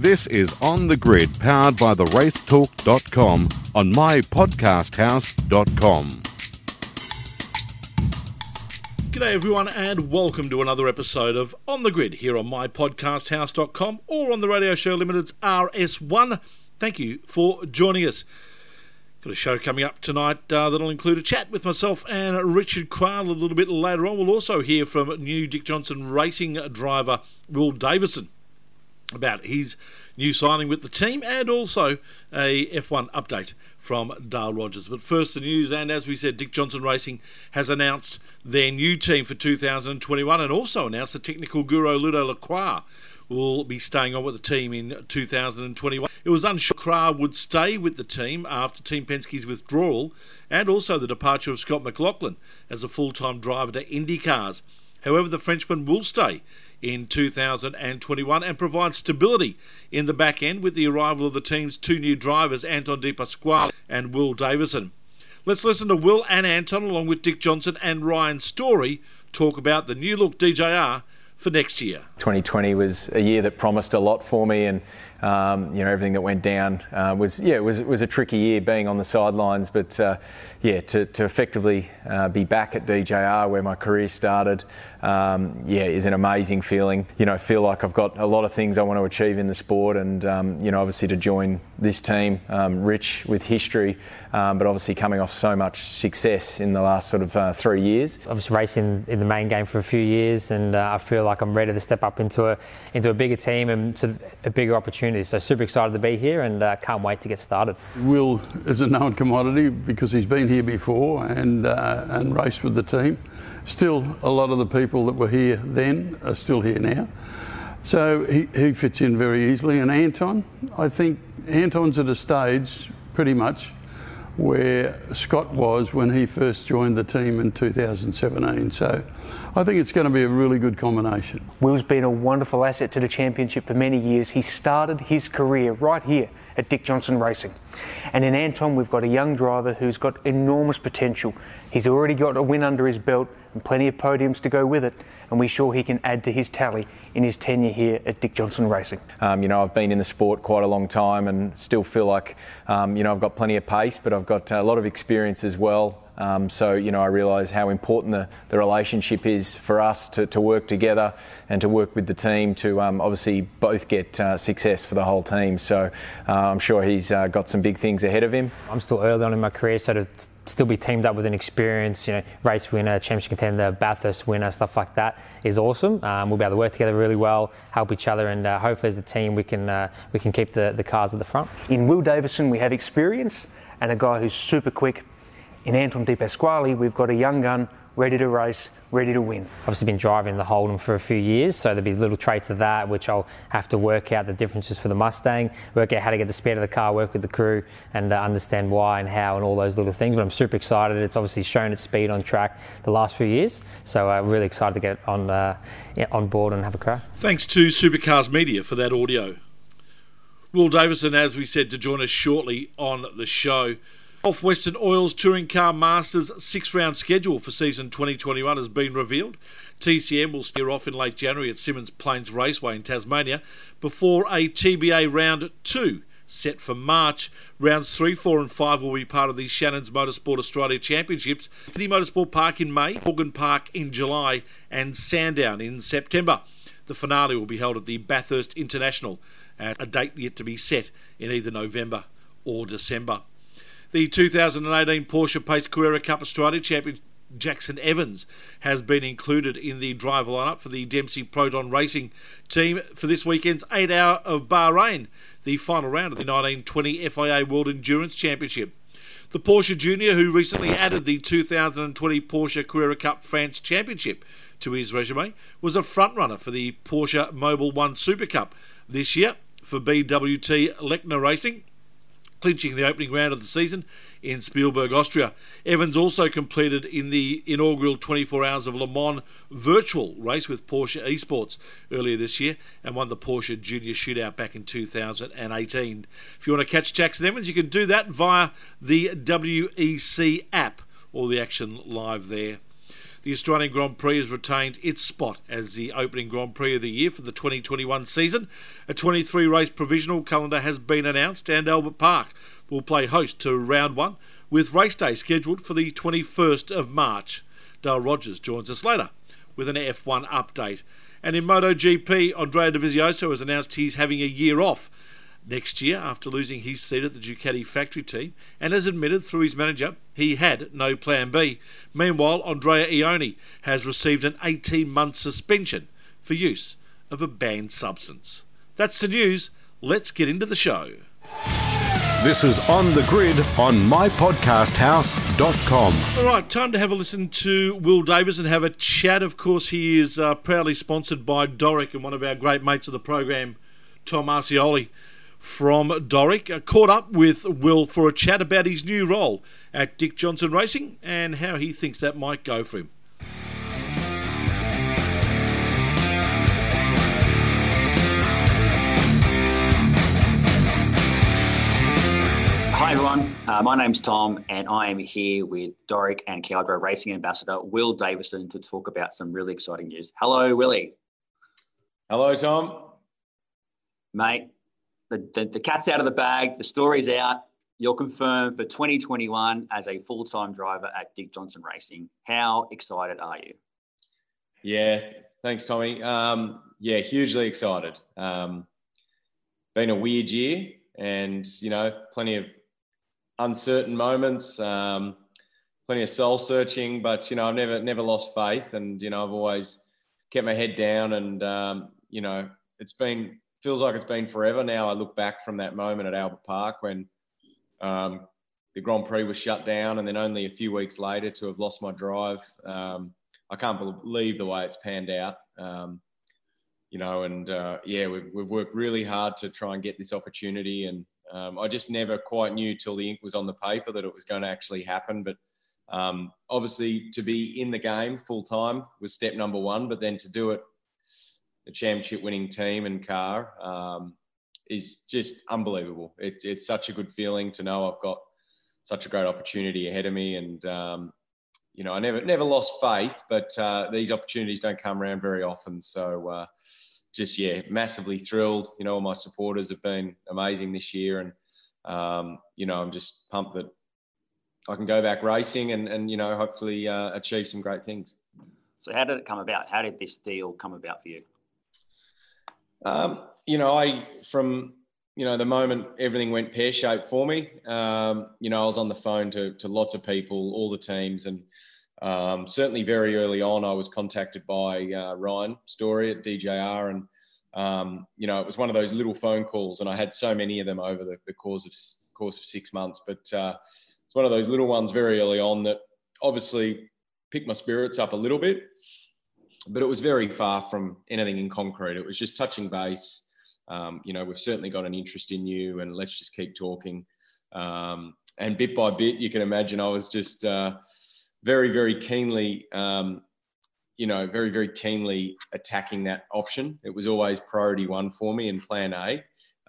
This is On the Grid, powered by the racetalk.com on mypodcasthouse.com. G'day everyone and welcome to another episode of On the Grid here on mypodcasthouse.com or on the radio show limited's RS1. Thank you for joining us. Got a show coming up tonight uh, that'll include a chat with myself and Richard Craill a little bit later on. We'll also hear from new Dick Johnson racing driver Will Davison about his new signing with the team and also a F1 update from Dale Rogers. But first, the news, and as we said, Dick Johnson Racing has announced their new team for 2021 and also announced the technical guru Ludo Lacroix will be staying on with the team in 2021. It was unsure Cra would stay with the team after Team Penske's withdrawal and also the departure of Scott McLaughlin as a full time driver to IndyCars. However, the Frenchman will stay in 2021 and provide stability in the back end with the arrival of the team's two new drivers, Anton De Pasquale and Will Davison. Let's listen to Will and Anton, along with Dick Johnson and Ryan Story, talk about the new look DJR for next year. 2020 was a year that promised a lot for me, and um, you know everything that went down uh, was yeah it was it was a tricky year being on the sidelines, but uh, yeah to, to effectively uh, be back at DJR where my career started, um, yeah is an amazing feeling. You know, feel like I've got a lot of things I want to achieve in the sport, and um, you know obviously to join this team, um, rich with history, um, but obviously coming off so much success in the last sort of uh, three years. I was racing in the main game for a few years, and uh, I feel like I'm ready to step up into a into a bigger team and to a bigger opportunity. So super excited to be here, and uh, can't wait to get started. Will is a known commodity because he's been here before and uh, and raced with the team. Still, a lot of the people that were here then are still here now. So he, he fits in very easily. And Anton, I think Anton's at a stage pretty much where Scott was when he first joined the team in 2017. So I think it's going to be a really good combination. Will's been a wonderful asset to the championship for many years. He started his career right here at Dick Johnson Racing. And in Anton, we've got a young driver who's got enormous potential. He's already got a win under his belt and plenty of podiums to go with it. And we're sure he can add to his tally in his tenure here at Dick Johnson Racing. Um, you know, I've been in the sport quite a long time and still feel like, um, you know, I've got plenty of pace, but I've got a lot of experience as well. Um, so, you know, I realise how important the, the relationship is for us to, to work together and to work with the team to um, obviously both get uh, success for the whole team. So uh, I'm sure he's uh, got some big things ahead of him. I'm still early on in my career, so to still be teamed up with an experienced, you know, race winner, championship contender, Bathurst winner, stuff like that is awesome. Um, we'll be able to work together really well, help each other, and uh, hopefully as a team we can uh, we can keep the, the cars at the front. In Will Davison, we have experience and a guy who's super quick in Anton De Pasquale, we've got a young gun ready to race, ready to win. Obviously, been driving the Holden for a few years, so there'll be little traits of that which I'll have to work out the differences for the Mustang, work out how to get the speed of the car, work with the crew, and uh, understand why and how and all those little things. But I'm super excited. It's obviously shown its speed on track the last few years, so I'm uh, really excited to get on uh, on board and have a crack. Thanks to Supercars Media for that audio. Will Davison, as we said, to join us shortly on the show. Northwestern Oil's Touring Car Masters six round schedule for season 2021 has been revealed. TCM will steer off in late January at Symmons Plains Raceway in Tasmania before a TBA round two set for March. Rounds 3, 4 and 5 will be part of the Shannon's Motorsport Australia Championships. City Motorsport Park in May, Morgan Park in July and Sandown in September. The finale will be held at the Bathurst International at a date yet to be set in either November or December. The 2018 Porsche Payce Carrera Cup Australia champion Jackson Evans has been included in the driver lineup for the Dempsey Proton Racing team for this weekend's 8 Hour of Bahrain, the final round of the 1920 FIA World Endurance Championship. The Porsche Junior, who recently added the 2020 Porsche Carrera Cup France Championship to his resume, was a frontrunner for the Porsche Mobil 1 Super Cup this year for BWT Lechner Racing clinching the opening round of the season in Spielberg, Austria. Evans also completed in the inaugural 24 Hours of Le Mans virtual race with Porsche Esports earlier this year and won the Porsche Junior Shootout back in 2018. If you want to catch Jackson Evans, you can do that via the WEC app. All the action live there. The Australian Grand Prix has retained its spot as the opening Grand Prix of the year for the 2021 season. A 23 race provisional calendar has been announced, and Albert Park will play host to round one with race day scheduled for the 21st of March. Dale Rogers joins us later with an F1 update. And in MotoGP, Andrea Dovizioso has announced he's having a year off next year after losing his seat at the Ducati factory team and has admitted through his manager he had no plan B. Meanwhile, Andrea Iannone has received an 18 month suspension for use of a banned substance. That's the news. Let's get into the show. This is On the Grid on mypodcasthouse.com. All right, time to have a listen to Will Davison have a chat. Of course, he is uh, proudly sponsored by Doric and one of our great mates of the program, Tom Arcioli from Doric. Uh, caught up with Will for a chat about his new role at Dick Johnson Racing and how he thinks that might go for him. Hi everyone, uh, my name's Tom, and I am here with Doric and Cowdroy Racing Ambassador Will Davison to talk about some really exciting news. Hello, Willie. Hello, Tom. Mate, the, the, the cat's out of the bag, the story's out. You're confirmed for 2021 as a full time driver at Dick Johnson Racing. How excited are you? Yeah, thanks, Tommy. Um, yeah, hugely excited. Um, been a weird year, and you know, plenty of uncertain moments, um, plenty of soul searching. But you know, I've never never lost faith, and you know, I've always kept my head down. And um, you know, it's been feels like it's been forever now. I look back from that moment at Albert Park when um, the Grand Prix was shut down, and then only a few weeks later to have lost my drive. Um, I can't believe the way it's panned out. Um, you know, and uh, yeah, we've, we've, worked really hard to try and get this opportunity, and um, I just never quite knew till the ink was on the paper that it was going to actually happen. But um, obviously, to be in the game full time was step number one. But then to do it, the championship winning team and car um, is just unbelievable. It's it's such a good feeling to know I've got such a great opportunity ahead of me, and um, you know I never never lost faith, but uh, these opportunities don't come around very often. So. Uh, just yeah, massively thrilled. You know, all my supporters have been amazing this year, and um, you know, I'm just pumped that I can go back racing and and you know, hopefully uh, achieve some great things. So, how did it come about? How did this deal come about for you? Um, you know, I from you know the moment everything went pear shaped for me. Um, you know, I was on the phone to to lots of people, all the teams, and um, certainly very early on, I was contacted by uh, Ryan Story at DJR, and um, you know, it was one of those little phone calls, and I had so many of them over the, the course of course of six months. But uh, it's one of those little ones very early on that obviously picked my spirits up a little bit, but it was very far from anything in concrete. It was just touching base. Um, you know, we've certainly got an interest in you, and let's just keep talking. Um, and bit by bit, you can imagine I was just. Uh, very, very keenly, um, you know, very, very keenly attacking that option. It was always priority one for me and plan A.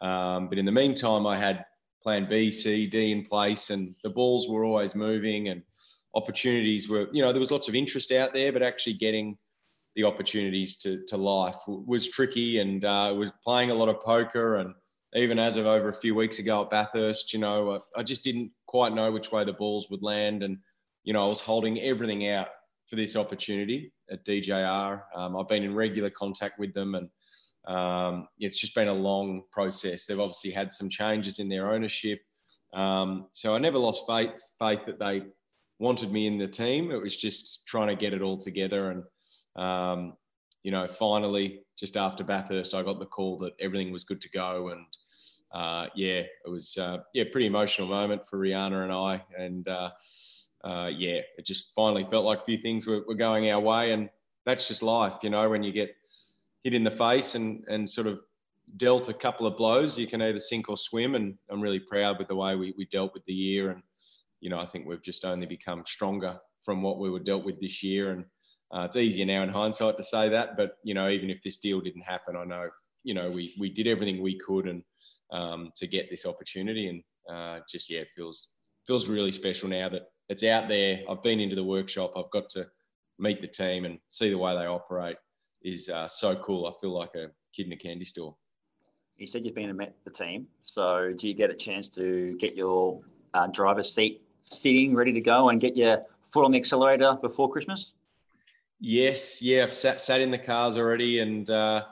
Um, but in the meantime, I had plan B, C, D in place, and the balls were always moving and opportunities were, you know, there was lots of interest out there, but actually getting the opportunities to, to life was tricky and uh, was playing a lot of poker. And even as of over a few weeks ago at Bathurst, you know, I, I just didn't quite know which way the balls would land. And you know, I was holding everything out for this opportunity at DJR. Um, I've been in regular contact with them, and um, it's just been a long process. They've obviously had some changes in their ownership, um, so I never lost faith faith that they wanted me in the team. It was just trying to get it all together, and um, you know, finally, just after Bathurst, I got the call that everything was good to go, and uh, yeah, it was uh, yeah, pretty emotional moment for Rihanna and I, and uh, uh, yeah, it just finally felt like a few things were, were going our way. And that's just life, you know, when you get hit in the face and, and sort of dealt a couple of blows, you can either sink or swim. And I'm really proud with the way we, we dealt with the year. And, you know, I think we've just only become stronger from what we were dealt with this year. And uh, it's easier now in hindsight to say that. But, you know, even if this deal didn't happen, I know, you know, we, we did everything we could and um, to get this opportunity. And uh, just, yeah, it feels, feels really special now that it's out there. I've been into the workshop. I've got to meet the team and see the way they operate is uh, so cool. I feel like a kid in a candy store. You said you've been and met the team, so do you get a chance to get your uh, driver's seat sitting ready to go and get your foot on the accelerator before Christmas? Yes, yeah, I've sat sat in the cars already, and uh,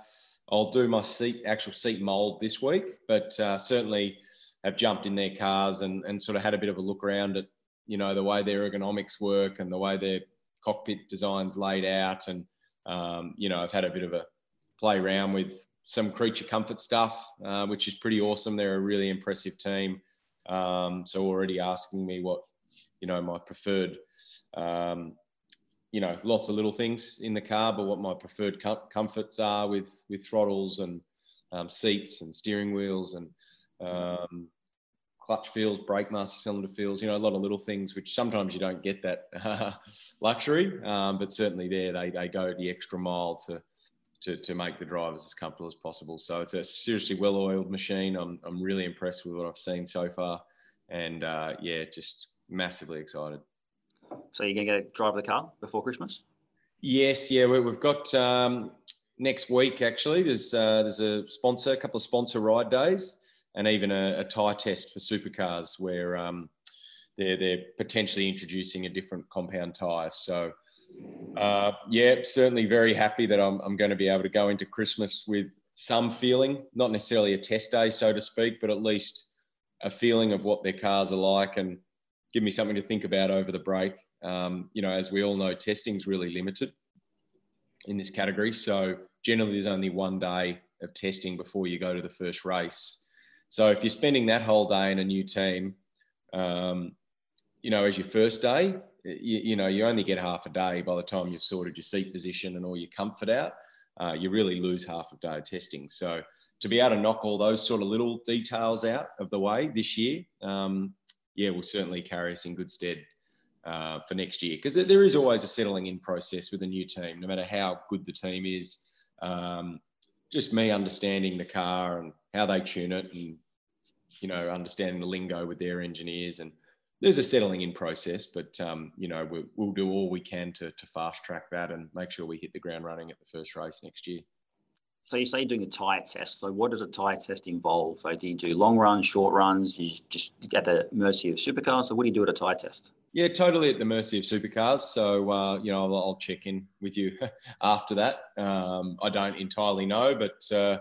I'll do my seat actual seat mold this week. But uh, certainly have jumped in their cars and, and sort of had a bit of a look around at you know the way their ergonomics work and the way their cockpit designs laid out, and um, you know I've had a bit of a play around with some creature comfort stuff, uh, which is pretty awesome. They're a really impressive team. Um, so already asking me what you know my preferred um, you know lots of little things in the car but what my preferred com- comforts are with with throttles and um, seats and steering wheels and um, clutch feels brake master cylinder feels you know a lot of little things which sometimes you don't get that uh, luxury um, but certainly there they, they go the extra mile to, to to make the drivers as comfortable as possible. So it's a seriously well-oiled machine. I'm, I'm really impressed with what i've seen so far and uh, yeah just massively excited so you're going to get a drive of the car before Christmas? Yes, yeah, we, have got um, next week actually. There's uh, there's a sponsor, a couple of sponsor ride days, and even a, a tyre test for supercars where um, they're they're potentially introducing a different compound tyre. So. Uh, yeah, certainly very happy that I'm, I'm going to be able to go into Christmas with some feeling, not necessarily a test day, so to speak, but at least a feeling of what their cars are like and give me something to think about over the break. Um, you know, as we all know, testing is really limited in this category. So generally, there's only one day of testing before you go to the first race. So if you're spending that whole day in a new team, um, you know, as your first day, you, you, know, you only get half a day by the time you've sorted your seat position and all your comfort out. Uh, you really lose half a day of testing. So to be able to knock all those sort of little details out of the way this year, um, yeah, will certainly carry us in good stead uh, for next year because there is always a settling in process with a new team, no matter how good the team is. Um, just me understanding the car and how they tune it, and you know, understanding the lingo with their engineers, and there's a settling in process. But um, you know, we, will do all we can to, to fast track that and make sure we hit the ground running at the first race next year. So you say doing a tyre test. So what does a tyre test involve? So do you do long runs, short runs? You just at the mercy of supercars. So what do you do at a tyre test? Yeah, totally at the mercy of supercars. So uh, you know, I'll, I'll, check in with you after that. Um, I don't entirely know, but uh,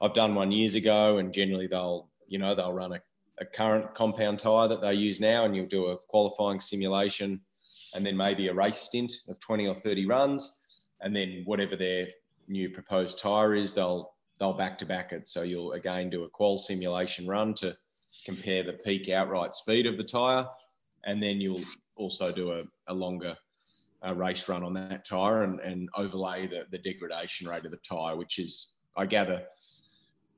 I've done one years ago, and generally they'll you know they'll run a, a current compound tyre that they use now, and you'll do a qualifying simulation, and then maybe a race stint of 20 or 30 runs, and then whatever their new proposed tyre is, they'll they'll back to back it. So you'll again do a qual simulation run to compare the peak outright speed of the tyre, and then you'll also do a, a longer uh, race run on that tyre and, and overlay the, the degradation rate of the tyre, which is, I gather,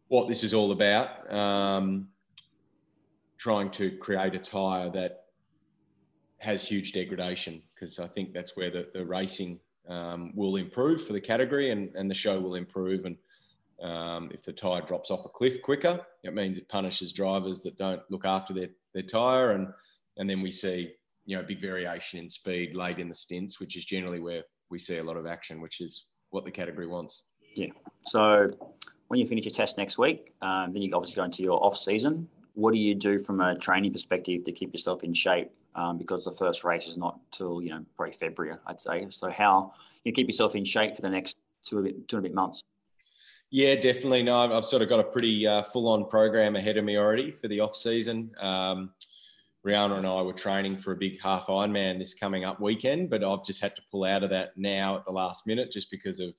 what this is all about. Um, trying to create a tyre that has huge degradation because I think that's where the, the racing um, will improve for the category and, and the show will improve. And um, if the tyre drops off a cliff quicker, it means it punishes drivers that don't look after their, their tyre. And, and then we see, you know, a big variation in speed late in the stints, which is generally where we see a lot of action, which is what the category wants. Yeah. So when you finish your test next week, um, then you obviously go into your off season. What do you do from a training perspective to keep yourself in shape um, because the first race is not till you know probably February, I'd say. So how you keep yourself in shape for the next two a bit two and a bit months? Yeah, definitely. No, I've sort of got a pretty uh, full-on program ahead of me already for the off season. Um, Rihanna and I were training for a big half Ironman this coming up weekend, but I've just had to pull out of that now at the last minute just because of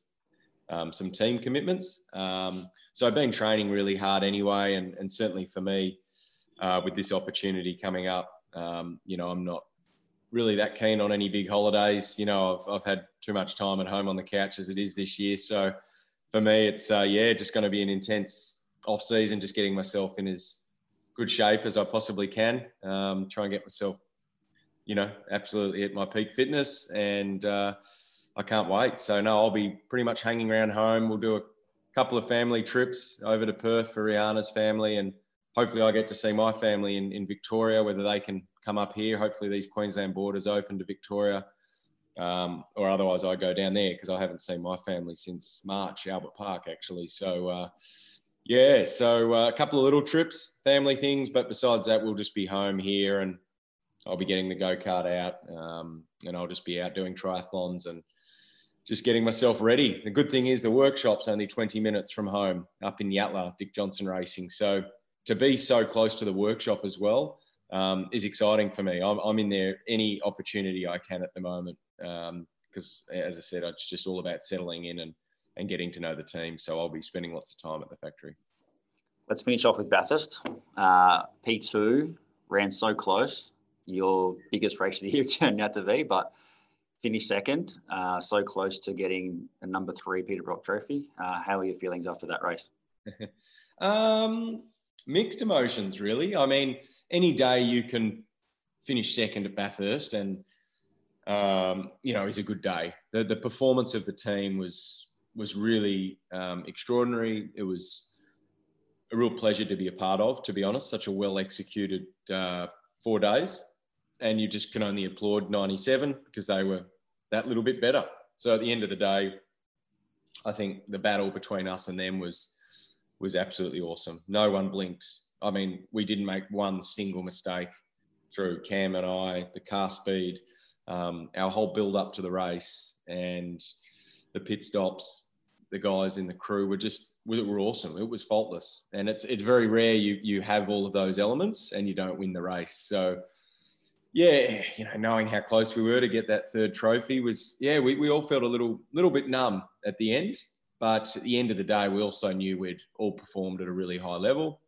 um, some team commitments. Um, so I've been training really hard anyway, and, and certainly for me, uh, with this opportunity coming up, um, you know, I'm not really that keen on any big holidays. You know, I've, I've had too much time at home on the couch as it is this year. So for me, it's, uh, yeah, just going to be an intense off season, just getting myself in as good shape as I possibly can. Um, try and get myself, you know, absolutely at my peak fitness. And uh, I can't wait. So, no, I'll be pretty much hanging around home. We'll do a couple of family trips over to Perth for Rihanna's family and hopefully I get to see my family in, in Victoria, whether they can come up here. Hopefully these Queensland borders open to Victoria. um, or otherwise I go down there because I haven't seen my family since March, Albert Park actually. So uh, yeah, so uh, a couple of little trips, family things, but besides that, we'll just be home here and I'll be getting the go kart out, um, and I'll just be out doing triathlons and just getting myself ready. The good thing is the workshop's only 20 minutes from home up in Yatala, Dick Johnson Racing. So to be so close to the workshop as well um, is exciting for me. I'm, I'm, in there any opportunity I can at the moment because, um, as I said, it's just all about settling in and, and getting to know the team. So I'll be spending lots of time at the factory. Let's finish off with Bathurst. Uh, P2 ran so close. Your biggest race of the year turned out to be, but finished second, uh, so close to getting a number three Peter Brock Trophy. Uh, how are your feelings after that race? um, mixed emotions, really. I mean, any day you can finish second at Bathurst, and um, you know, is a good day. The the performance of the team was was really um, extraordinary. It was a real pleasure to be a part of. To be honest, such a well executed uh, four days, and you just can only applaud 97 because they were that little bit better. So at the end of the day, I think the battle between us and them was was absolutely awesome. No one blinks. I mean, we didn't make one single mistake through Cam and I, the car speed, um, our whole build up to the race, and the pit stops. The guys in the crew were just were awesome. It was faultless, and it's it's very rare you you have all of those elements and you don't win the race. So yeah, you know, knowing how close we were to get that third trophy was, yeah, we, we all felt a little little bit numb at the end. But at the end of the day, we also knew we'd all performed at a really high level,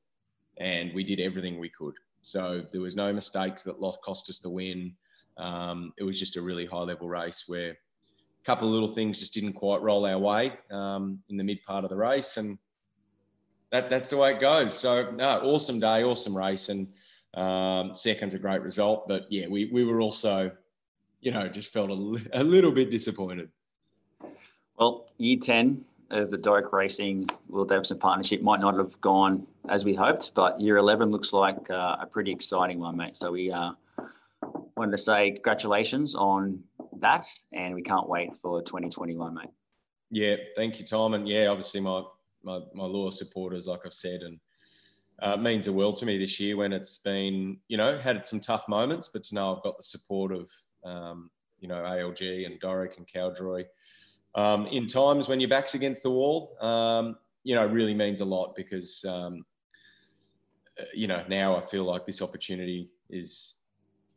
and we did everything we could. So there was no mistakes that cost us the win. Um, it was just a really high level race where a couple of little things just didn't quite roll our way um, in the mid part of the race, and that that's the way it goes. So no, awesome day, awesome race, and um, second's a great result, but yeah, we, we were also, you know, just felt a, a little bit disappointed. Well, year 10 of the Doric Racing Will Davison partnership might not have gone as we hoped, but year 11 looks like uh, a pretty exciting one, mate. So we uh, wanted to say congratulations on that, and we can't wait for 2021, mate. Yeah, thank you, Tom. And yeah, obviously my, my, my loyal supporters, like I've said, and uh, means the world to me this year when it's been, you know, had some tough moments, but to know I've got the support of, um, you know, ALG and Doric and Cowdroy. Um, in times when your back's against the wall, um, you know, really means a lot because, um, uh, you know, now I feel like this opportunity is,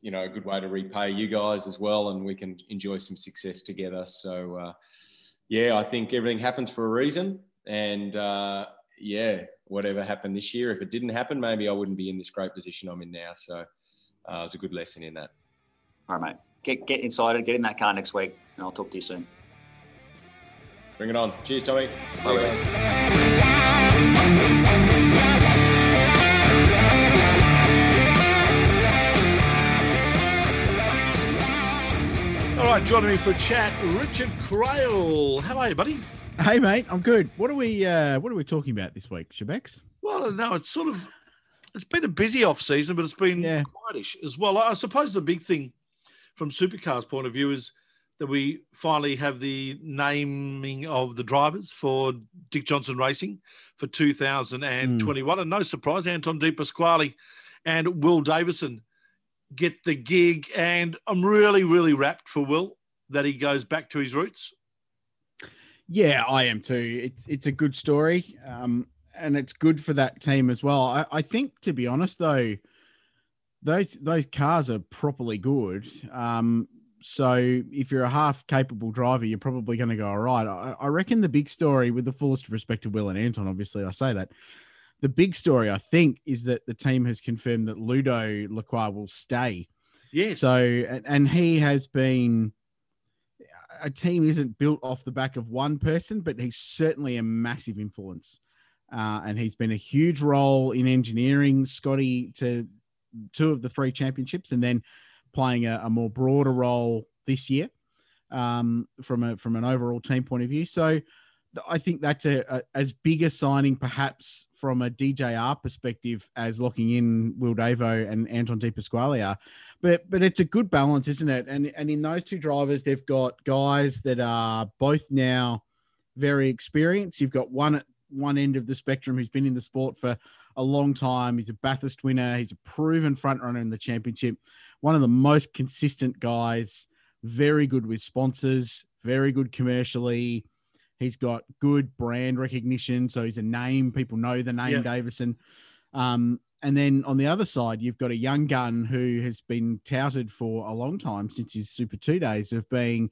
you know, a good way to repay you guys as well, and we can enjoy some success together. So, uh, yeah, I think everything happens for a reason, and uh, yeah, whatever happened this year. If it didn't happen, maybe I wouldn't be in this great position I'm in now. So uh, it was a good lesson in that. All right, mate. Get, get excited. Get in that car next week, and I'll talk to you soon. Bring it on. Cheers, Tommy. Bye, guys. All right, joining me for chat, Richard Craill. How are you, buddy? Hey mate, I'm good. What are we uh what are we talking about this week, Shebex? Well, no, it's sort of it's been a busy off season, but it's been yeah. quietish as well. I suppose the big thing from Supercars' point of view is that we finally have the naming of the drivers for Dick Johnson Racing for 2021. Mm. And no surprise, Anton De Pasquale and Will Davison get the gig. And I'm really, really rapt for Will that he goes back to his roots. Yeah, I am too. It's it's a good story, um, and it's good for that team as well. I, I think, to be honest, though, those those cars are properly good. Um, so if you're a half capable driver, you're probably going to go all right. I, I reckon the big story, with the fullest respect to Will and Anton, obviously I say that. The big story, I think, is that the team has confirmed that Ludo Lacroix will stay. Yes. So and, and he has been a team isn't built off the back of one person, but he's certainly a massive influence. Uh, and he's been a huge role in engineering Scotty to two of the three championships, and then playing a, a more broader role this year um, from a from an overall team point of view. So I think that's a, a, as big a signing, perhaps from a DJR perspective, as locking in Will Davo and Anton De Pasquale are. but but it's a good balance, isn't it? And and in those two drivers, they've got guys that are both now very experienced. You've got one at one end of the spectrum who's been in the sport for a long time. He's a Bathurst winner. He's a proven front runner in the championship. One of the most consistent guys. Very good with sponsors. Very good commercially. He's got good brand recognition, so he's a name. People know the name Yeah. Davison. Um, and then on the other side, you've got a young gun who has been touted for a long time since his Super Two days of being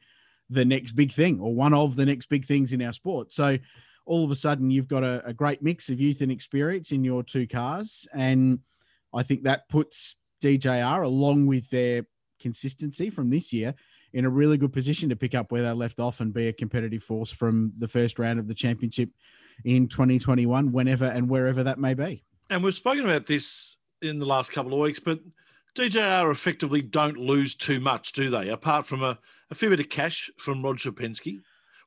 the next big thing or one of the next big things in our sport. So all of a sudden, you've got a, a great mix of youth and experience in your two cars. And I think that puts DJR along with their consistency from this year in a really good position to pick up where they left off and be a competitive force from the first round of the championship in 2021, whenever and wherever that may be. And we've spoken about this in the last couple of weeks, but DJR effectively don't lose too much, do they? Apart from a, a fair bit of cash from Roger Penske,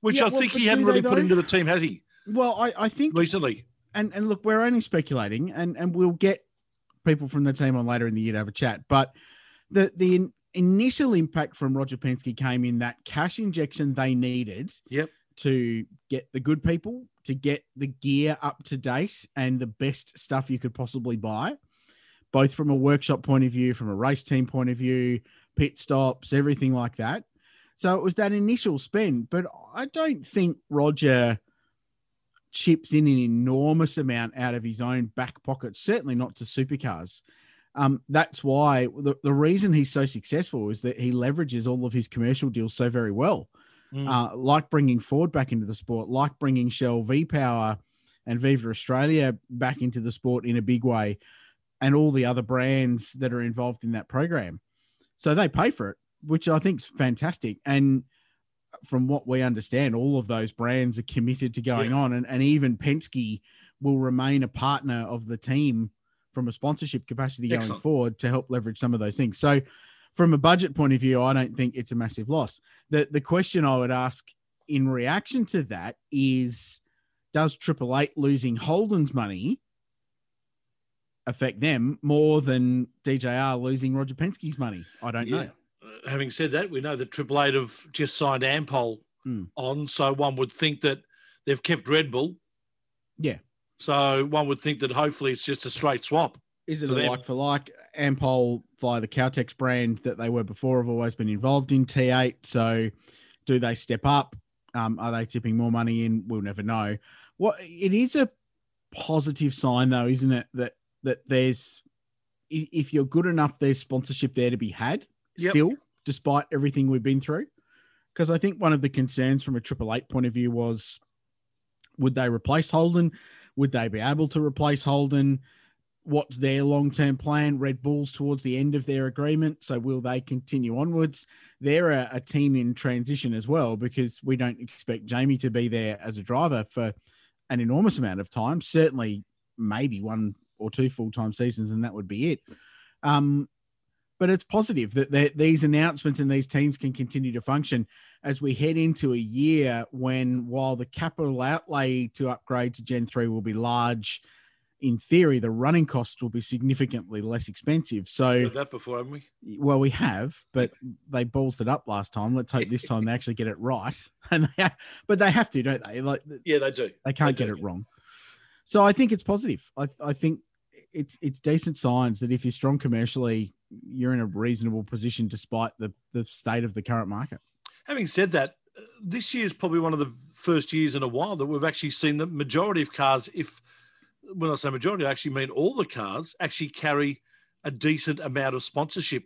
which Yeah, I well, think he hadn't really put into the team, has he, Well, I, I think recently? and and look, we're only speculating, and and we'll get people from the team on later in the year to have a chat. But the the in- initial impact from Roger Penske came in that cash injection they needed. Yep. To get the good people, to get the gear up to date and the best stuff you could possibly buy, both from a workshop point of view, from a race team point of view, pit stops, everything like that. So it was that initial spend, but I don't think Roger chips in an enormous amount out of his own back pocket, certainly not to supercars. Um, that's why the, the reason he's so successful is that he leverages all of his commercial deals so very well. Mm. Uh, like bringing Ford back into the sport, like bringing Shell V Power and Viva Australia back into the sport in a big way, and all the other brands that are involved in that program. So they pay for it, which I think is fantastic. And from what we understand, all of those brands are committed to going Yeah. on, and, and even Penske will remain a partner of the team from a sponsorship capacity going Excellent. forward to help leverage some of those things. So, from a budget point of view, I don't think it's a massive loss. The the question I would ask in reaction to that is, does Triple Eight losing Holden's money affect them more than DJR losing Roger Penske's money? I don't know. Having said that, we know that Triple Eight have just signed Ampol Hmm. on, so one would think that they've kept Red Bull. Yeah. So one would think that hopefully it's just a straight swap. Is it a them. like for like? Ampol via the Caltex brand that they were before have always been involved in T8. So do they step up? Um, are they tipping more money in? We'll never know. What it is a positive sign though, isn't it? That that there's if you're good enough, there's sponsorship there to be had Yep. still, despite everything we've been through. Because I think one of the concerns from a Triple Eight point of view was would they replace Holden? Would they be able to replace Holden? What's their long term plan? Red Bulls towards the end of their agreement. So, will they continue onwards? They're a, a team in transition as well because we don't expect Jamie to be there as a driver for an enormous amount of time. Certainly, maybe one or two full time seasons, and that would be it. Um, but it's positive that that these announcements and these teams can continue to function as we head into a year when, while the capital outlay to upgrade to Gen 3 will be large, in theory, the running costs will be significantly less expensive. So, Heard that before, haven't we? well, we have, but they ballsed it up last time. Let's hope this time they actually get it right. And they, but they have to, don't they? Like Yeah, they do. they can't They get do. it wrong. So I think it's positive. I, I think it's it's decent signs that if you're strong commercially, you're in a reasonable position despite the the state of the current market. Having said that, this year is probably one of the first years in a while that we've actually seen the majority of cars, if when I say majority, I actually mean all the cars actually carry a decent amount of sponsorship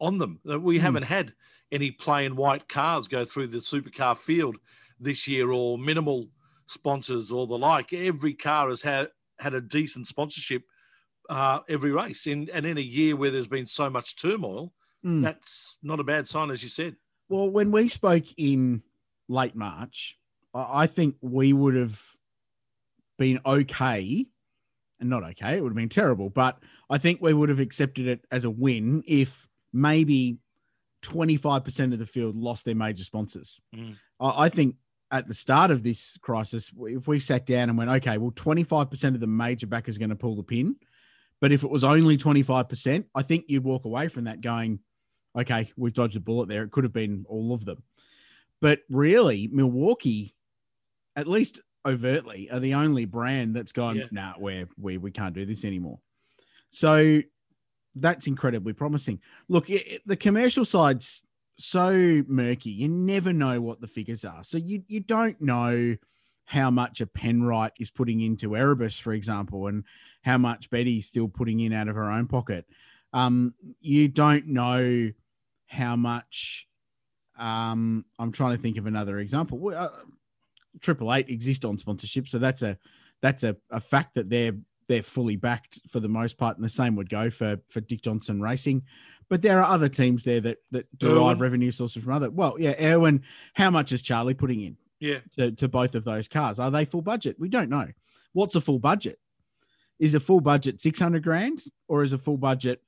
on them. We Hmm. haven't had any plain white cars go through the supercar field this year or minimal sponsors or the like. Every car has had had a decent sponsorship uh, every race. In, and in a year where there's been so much turmoil, Hmm. that's not a bad sign, as you said. Well, when we spoke in late March, I think we would have been okay, and not okay. It would have been terrible, but I think we would have accepted it as a win if maybe 25% of the field lost their major sponsors. Mm. I I think at the start of this crisis, if we sat down and went, okay, well, 25% of the major backers are going to pull the pin. But if it was only 25%, I think you'd walk away from that going, Okay, we've dodged a bullet there. It could have been all of them. But really, Milwaukee, at least overtly, are the only brand that's gone, Yeah. nah, we're, we, we can't do this anymore. So that's incredibly promising. Look, it, it- the commercial side's so murky. You never know what the figures are. So you, you don't know how much a Penrite is putting into Erebus, for example, and how much Betty's still putting in out of her own pocket. Um, you don't know how much. Um, I'm trying to think of another example. Uh, Triple Eight exist on sponsorship, so that's a that's a, a fact that they're they're fully backed for the most part, and the same would go for for Dick Johnson Racing. But there are other teams there that that derive Irwin. revenue sources from other. Well, yeah, Irwin. How much is Charlie putting in? Yeah. to, to both of those cars. Are they full budget? We don't know. What's a full budget? Is a full budget 600 grand or is a full budget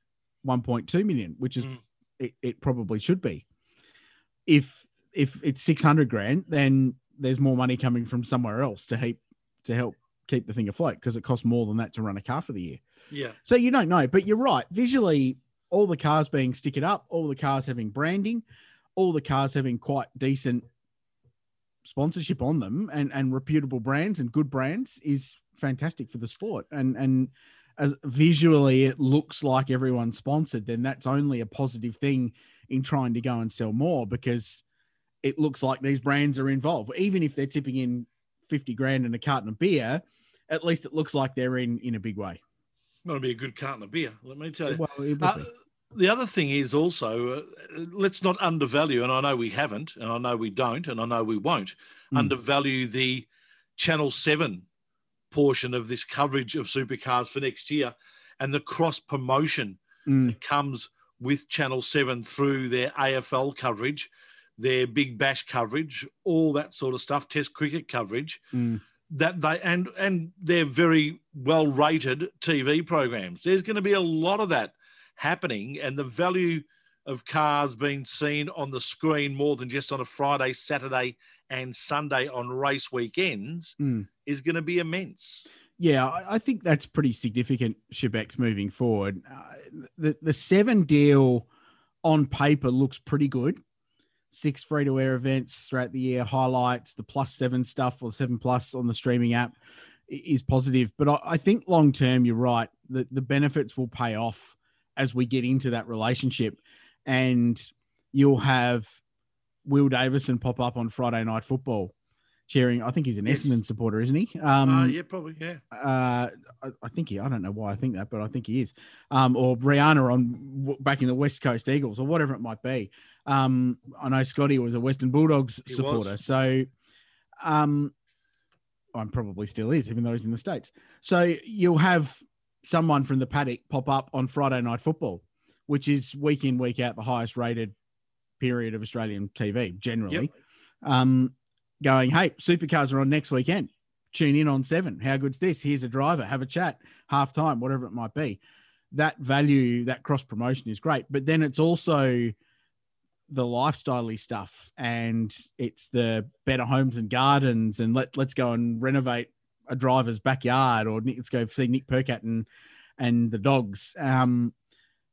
1.2 million, which is Mm. it, it probably should be. If if it's 600 grand, then there's more money coming from somewhere else to help to help keep the thing afloat because it costs more than that to run a car for the year. Yeah. So you don't know, but you're right. Visually, all the cars being stickered up, all the cars having branding, all the cars having quite decent sponsorship on them and, and reputable brands and good brands is fantastic for the sport. And and as visually it looks like everyone's sponsored, then that's only a positive thing in trying to go and sell more because it looks like these brands are involved. Even if they're tipping in 50 grand in a carton of beer, at least it looks like they're in in a big way. To be a good carton of beer, let me tell you. Well, Uh, the other thing is also, uh, let's not undervalue, and I know we haven't, and I know we don't, and I know we won't Mm. undervalue the Channel 7 portion of this coverage of supercars for next year and the cross promotion Mm. that comes with Channel 7 through their AFL coverage, their Big Bash coverage, all that sort of stuff, Test cricket coverage Mm. that they and and they're very well rated TV programs. There's going to be a lot of that happening, and the value of cars being seen on the screen more than just on a Friday, Saturday, and Sunday on race weekends Mm. Is going to be immense. Yeah, I think that's pretty significant, Shebex, moving forward. Uh, the, the seven deal on paper looks pretty good. Six free to air events throughout the year, highlights, the plus seven stuff or seven plus on the streaming app is positive. But I, I think long term, you're right. The, the benefits will pay off as we get into that relationship. And you'll have Will Davison pop up on Friday Night Football cheering. I think he's an Yes. Essendon supporter, isn't he? Um, uh, yeah, probably. Yeah. uh, I, I think he. I don't know why I think that, but I think he is. Um, or Rihanna on w- back in the West Coast Eagles, or whatever it might be. Um, I know Scotty was a Western Bulldogs He supporter, was. so um, I'm probably still is, even though he's in the states. So you'll have someone from the paddock pop up on Friday Night Football, which is week in week out the highest rated period of Australian TV generally. Um, going, hey, supercars are on next weekend tune in on seven. How good's this? Here's a driver, have a chat, half time, whatever it might be. That value, that cross promotion is great. But then it's also the lifestyle stuff and it's the better homes and gardens and let, let's go and renovate a driver's backyard or let's go see Nick Percat and, and the dogs. Um,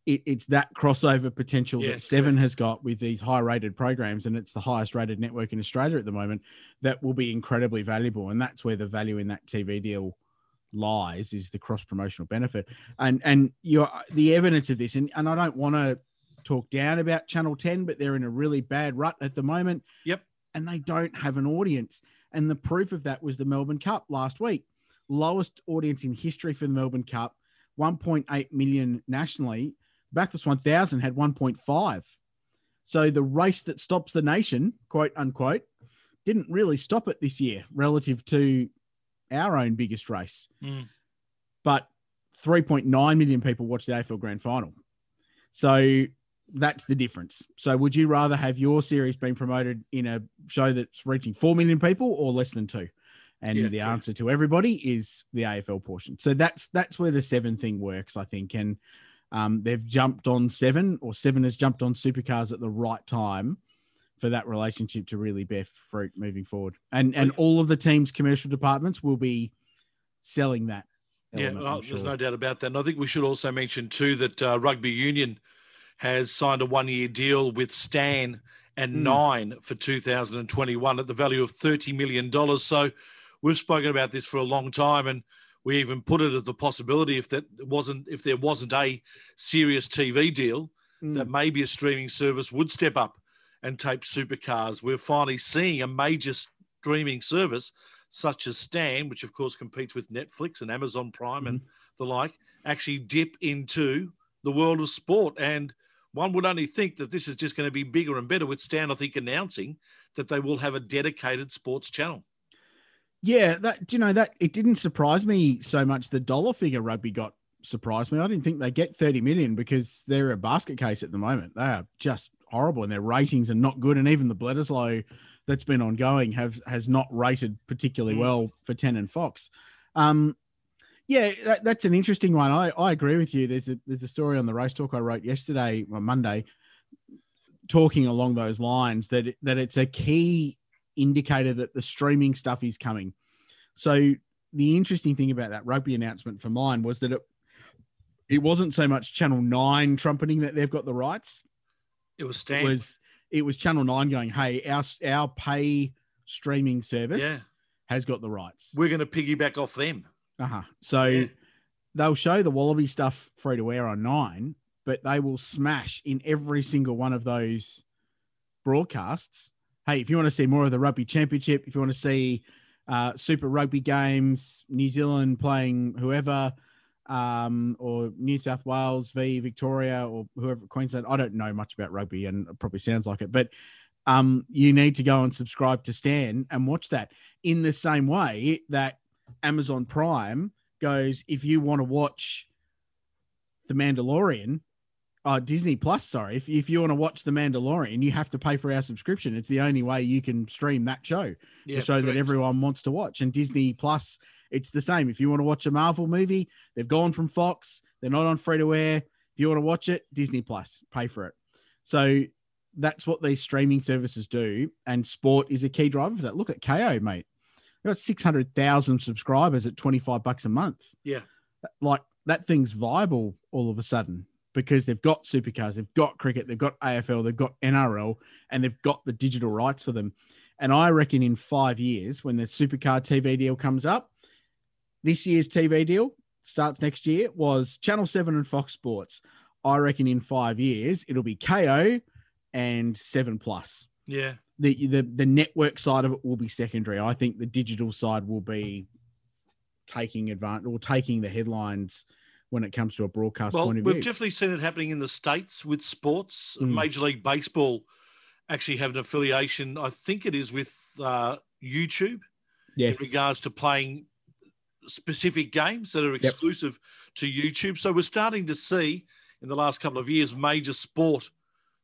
it, it's that crossover potential that Yes, Seven has got with these high rated programs, and it's the highest rated network in Australia at the moment that will be incredibly valuable. And that's where the value in that TV deal lies is the cross promotional benefit. And and you're the evidence of this, and, and I don't want to talk down about Channel 10, but they're in a really bad rut at the moment. Yep. And they don't have an audience. And the proof of that was the Melbourne Cup last week. Lowest audience in history for the Melbourne Cup, 1.8 million nationally. Bathurst 1000 had 1.5. So the race that stops the nation, quote unquote, didn't really stop it this year relative to our own biggest race. Mm. But 3.9 million people watched the AFL Grand Final. So that's the difference. So would you rather have your series being promoted in a show that's reaching 4 million people or less than 2? And Yeah, the yeah. answer to everybody is the AFL portion. So that's that's where the 7 thing works, I think and um, they've jumped on 7 or 7 has jumped on supercars at the right time for that relationship to really bear fruit moving forward. And and all of the team's commercial departments will be selling that. Yeah, well, I'm there's no doubt about that. And I think we should also mention too that uh, rugby union has signed a one-year deal with Stan and Hmm. Nine for 2021 at the value of 30 million dollars. So we've spoken about this for a long time, and we even put it as a possibility if that wasn't if there wasn't a serious TV deal hmm. that maybe a streaming service would step up and tape supercars. We're finally seeing a major streaming service such as Stan, which of course competes with Netflix and Amazon Prime and mm-hmm. the like, actually dip into the world of sport. And one would only think that this is just going to be bigger and better with Stan, I think, announcing that they will have a dedicated sports channel. Yeah, that you know that it didn't surprise me so much. The dollar figure rugby got surprised me. I didn't think they get 30 million because they're a basket case at the moment. They are just horrible and their ratings are not good. And even the Bledisloe that's been ongoing have has not rated particularly Mm. well for 10 and Fox. Um, yeah, that, that's an interesting one. I, I agree with you. There's a there's a story on the race talk I wrote yesterday on Monday talking along those lines that it- that it's a key indicator that the streaming stuff is coming. So the interesting thing about that rugby announcement for mine was that it it wasn't so much Channel Nine trumpeting that they've got the rights. It was It was it was Channel Nine going, "Hey, our our pay streaming service Yeah. has got the rights." We're going to piggyback off them. Uh huh. So Yeah. they'll show the Wallaby stuff free to air on Nine, but they will smash in every single one of those broadcasts. Hey, if you want to see more of the Rugby Championship, if you want to see uh, Super Rugby games, New Zealand playing whoever, um, or New South Wales v Victoria or whoever Queensland. I don't know much about rugby, and it probably sounds like it, but um, you need to go and subscribe to Stan and watch that in the same way that Amazon Prime goes. If you want to watch The Mandalorian, uh, Disney Plus, sorry, if, if you want to watch The Mandalorian, you have to pay for our subscription. It's the only way you can stream that show Yeah, the show that everyone wants to watch. And Disney Plus, it's the same. If you want to watch a Marvel movie, they've gone from Fox. They're not on free to air. If you want to watch it, Disney Plus, pay for it. So that's what these streaming services do. And sport is a key driver for that. Look at Kayo, mate. They've got 600,000 subscribers at 25 bucks a month. Yeah. Like that thing's viable all of a sudden because they've got supercars, they've got cricket, they've got AFL, they've got NRL, and they've got the digital rights for them. And I reckon in five years, when the supercar TV deal comes up, this year's TV deal starts next year was Channel 7 and Fox Sports. I reckon in five years, it'll be Kayo and 7 Plus. Yeah. The, the the network side of it will be secondary. I think the digital side will be taking advantage or taking the headlines when it comes to a broadcast Well, point of we've view. definitely seen it happening in the states with sports. Mm. Major League Baseball actually have an affiliation. I think it is with uh, YouTube yes. in regards to playing specific games that are exclusive to YouTube. So we're starting to see in the last couple of years major sport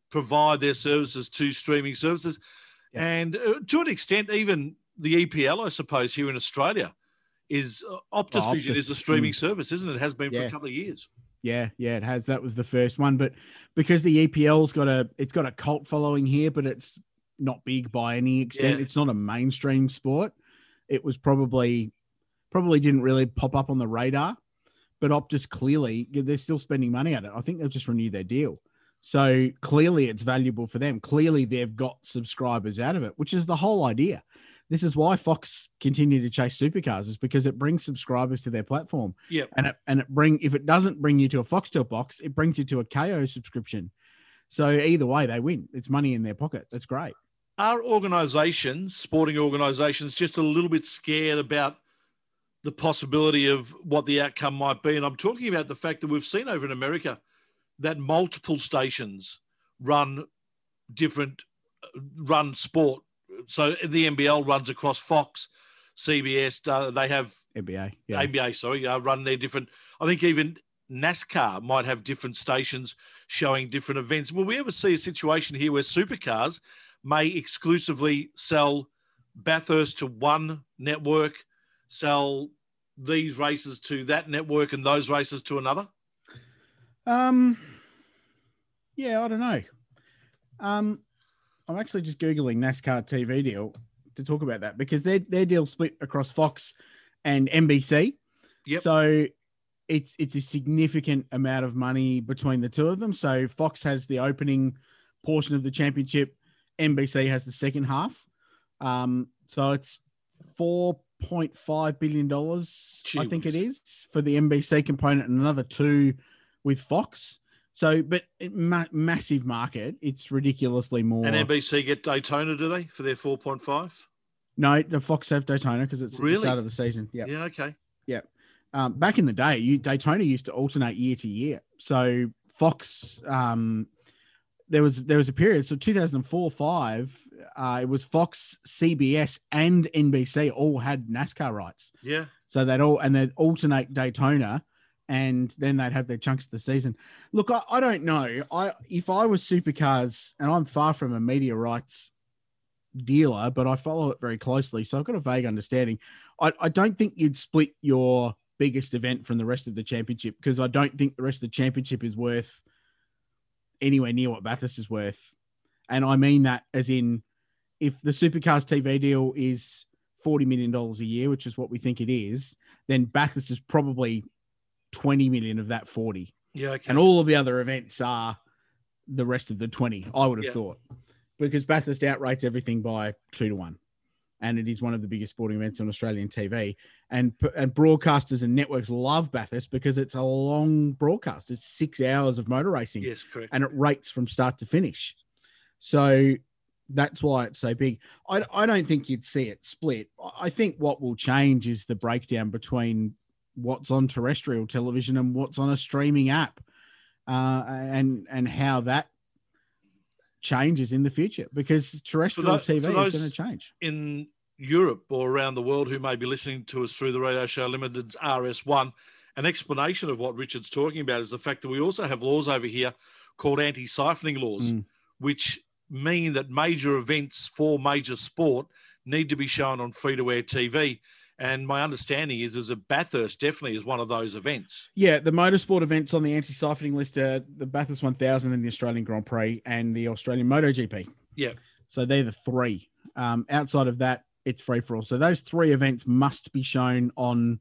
provide their services to streaming services, Yep. and uh, to an extent, even the EPL, I suppose, here in Australia. Is uh, Optus Oh, Vision Optus, is a streaming service, isn't it? It has been for a couple of years. Yeah, yeah, it has. That was the first one, but because the EPL's got a it's got a cult following here, but it's not big by any extent. Yeah. It's not a mainstream sport. It was probably probably didn't really pop up on the radar, but Optus clearly they're still spending money on it. I think they've just renewed their deal. So clearly it's valuable for them. Clearly they've got subscribers out of it, which is the whole idea. This is why Fox continue to chase supercars is because it brings subscribers to their platform Yep. and it and it bring if it doesn't bring you to a Foxtel box, it brings you to a Kayo subscription. So either way, they win. It's money in their pocket. That's great. Are organisations, sporting organisations, just a little bit scared about the possibility of what the outcome might be? And I'm talking about the fact that we've seen over in America that multiple stations run different, run sport. So the NBL runs across Fox, CBS. Uh, they have NBA. Yeah. ABA, sorry, uh, run their different. I think even NASCAR might have different stations showing different events. Will we ever see a situation here where supercars may exclusively sell Bathurst to one network, sell these races to that network, and those races to another? Um yeah, I don't know. Um I'm actually just Googling NASCAR TV deal to talk about that because their their deal split across Fox and NBC. Yep. So it's it's a significant amount of money between the two of them. So Fox has the opening portion of the championship, NBC has the second half. Um, so it's four point five billion dollars, I think it is, for the NBC component, and another two with Fox. So, but it, ma- massive market. It's ridiculously more. And NBC get Daytona, do they, for their 4.5? No, the Fox have Daytona because it's Really? the start of the season. Yeah, Yeah, okay. yeah. Um, back in the day, you, Daytona used to alternate year to year. So Fox, um, there was there was a period. So 2004 five, uh, it was Fox, CBS, and NBC all had NASCAR rights. Yeah. So they'd all and they'd alternate Daytona, and then they'd have their chunks of the season. Look, I, I don't know. I if I was supercars, and I'm far from a media rights dealer, but I follow it very closely, so I've got a vague understanding. I, I don't think you'd split your biggest event from the rest of the championship because I don't think the rest of the championship is worth anywhere near what Bathurst is worth. And I mean that as in if the supercars TV deal is $40 million a year, which is what we think it is, then Bathurst is probably 20 million of that 40. Yeah, okay. And all of the other events are the rest of the 20, I would have Yeah. thought. Because Bathurst outrates everything by two to one. And it is one of the biggest sporting events on Australian TV. And, and broadcasters and networks love Bathurst because it's a long broadcast. It's six hours of motor racing yes, correct. and it rates from start to finish. So that's why it's so big. I, I don't think you'd see it split. I- I think what will change is the breakdown between what's on terrestrial television and what's on a streaming app, uh, and and how that changes in the future because terrestrial tho- TV is going to change. in Europe or around the world who may be listening to us through the Radio Show Limited's RS1, an explanation of what Richard's talking about is the fact that we also have laws over here called anti siphoning laws, Mm. which mean that major events for major sport need to be shown on free to air TV. And my understanding is, is that Bathurst definitely is one of those events. Yeah, the motorsport events on the anti-siphoning list are the Bathurst 1000 and the Australian Grand Prix and the Australian MotoGP. Yeah. So they're the three. Um, outside of that, it's free for all. So those three events must be shown on